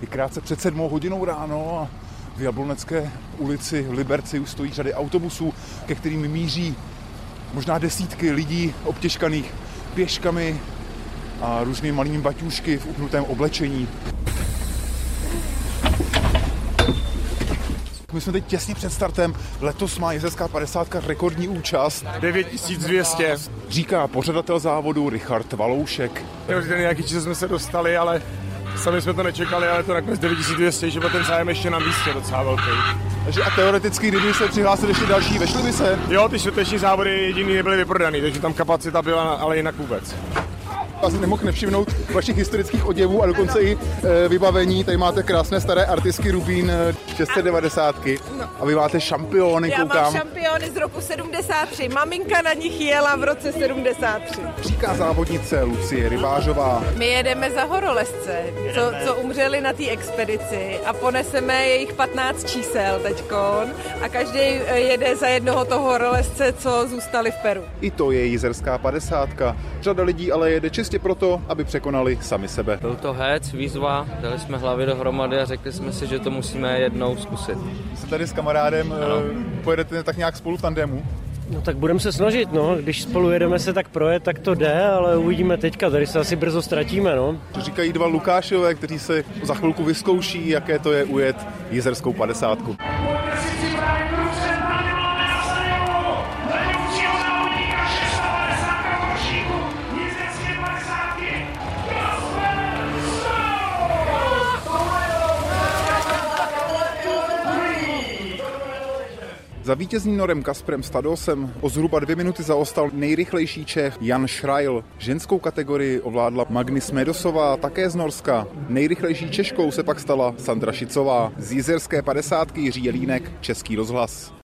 Je krátce před sedmou hodinou ráno a v Jablonecké ulici v Liberci už stojí řady autobusů, ke kterým míří možná desítky lidí obtěžkaných pěškami a různými malými baťůšky v upnutém oblečení. My jsme teď těsně před startem. Letos má jezerská 50 rekordní účast. 9200. Říká pořadatel závodu Richard Valoušek. Ten nějaký čas jsme se dostali, ale sami jsme to nečekali, ale to nakonec 9200, že byl ten zájem ještě na místě docela velký. Takže a teoreticky, kdyby se přihlásili ještě další, vešli by se? Jo, ty čtvrteční závody jediný nebyly vyprodaný, takže tam kapacita byla, ale jinak vůbec asi nemohl nevšimnout vašich historických oděvů a dokonce i e, vybavení. Tady máte krásné staré artisky Rubín 690 no. a vy máte šampiony, Já koukám. mám šampiony z roku 73. Maminka na nich jela v roce 73. Říká závodnice Lucie Rybářová. My jedeme za horolezce, co, co umřeli na té expedici a poneseme jejich 15 čísel teďkon a každý jede za jednoho toho horolezce, co zůstali v Peru. I to je jízerská padesátka. Řada lidí ale jede čistě proto, aby překonali sami sebe. Byl to hec, výzva, dali jsme hlavy dohromady a řekli jsme si, že to musíme jednou zkusit. Jste tady s kamarádem, ano. pojedete tak nějak spolu v tandemu? No tak budeme se snažit, no. Když spolu jedeme se tak projet, tak to jde, ale uvidíme teďka, tady se asi brzo ztratíme, no. To říkají dva Lukášové, kteří se za chvilku vyzkouší, jaké to je ujet jizerskou padesátku. Za vítězným norem Kasprem Stadosem o zhruba dvě minuty zaostal nejrychlejší Čech Jan Schreil. Ženskou kategorii ovládla Magnis Medosová, také z Norska. Nejrychlejší Češkou se pak stala Sandra Šicová. Z jizerské padesátky Jiří Jelínek, Český rozhlas.